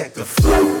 check the flow.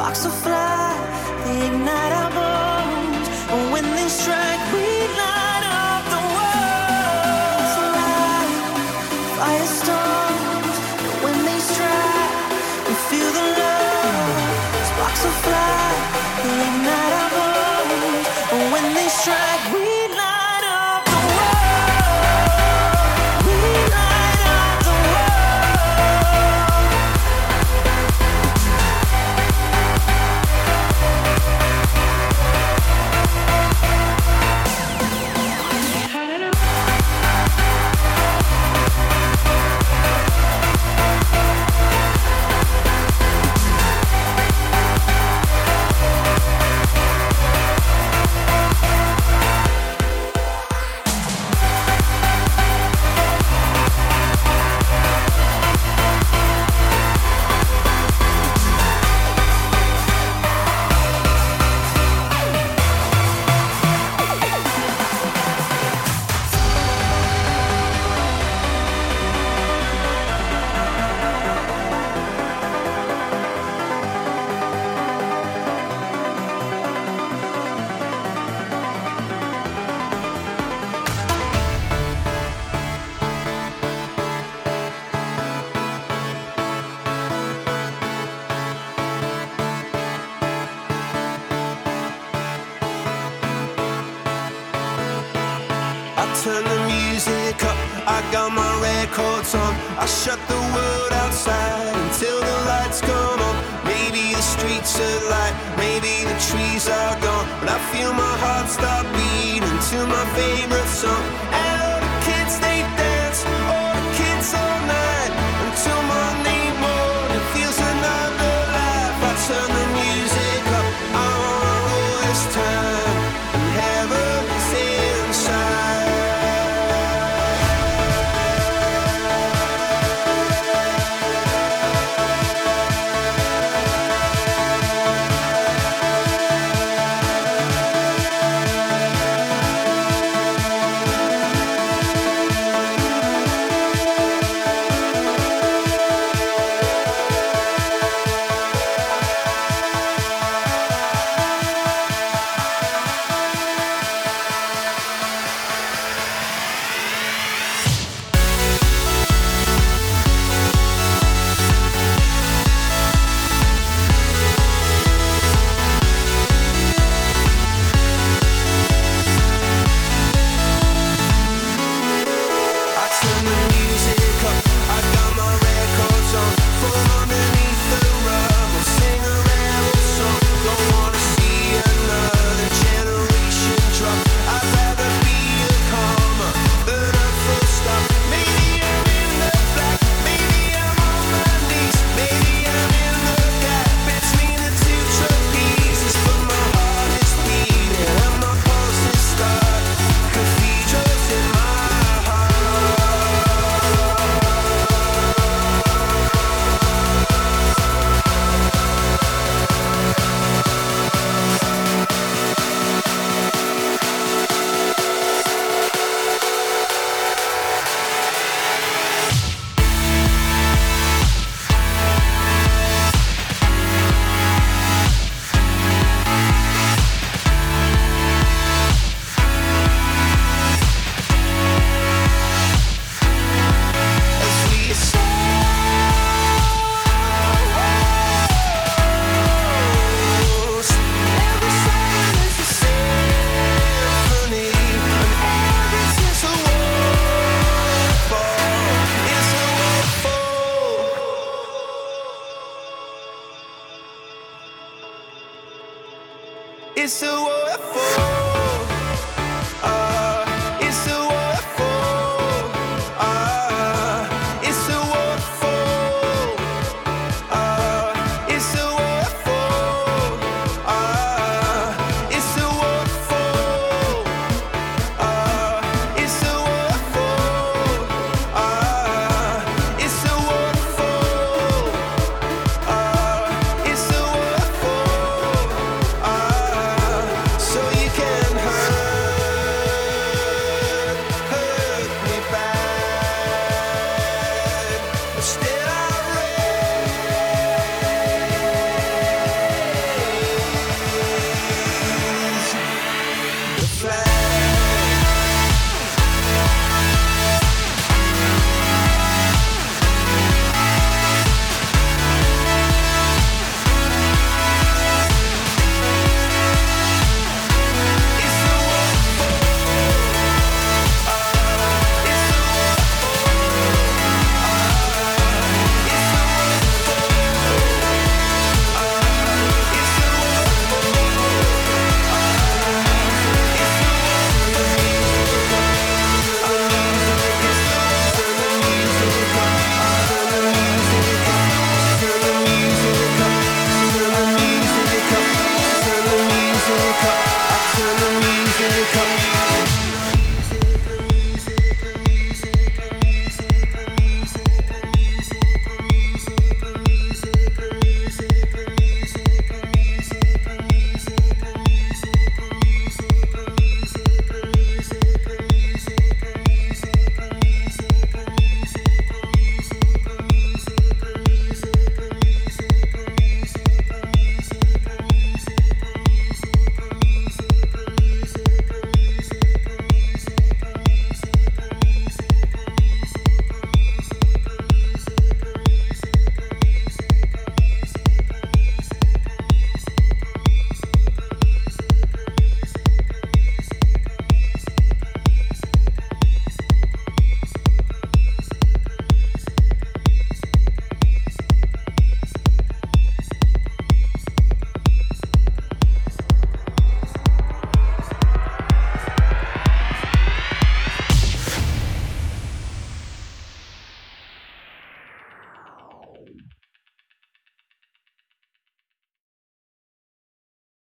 Sparks will fly, they ignite our bones. But when they strike, we lie. shut the world outside until the lights come on. Maybe the streets are light, maybe the trees are gone. But I feel my heart stop beating to my face.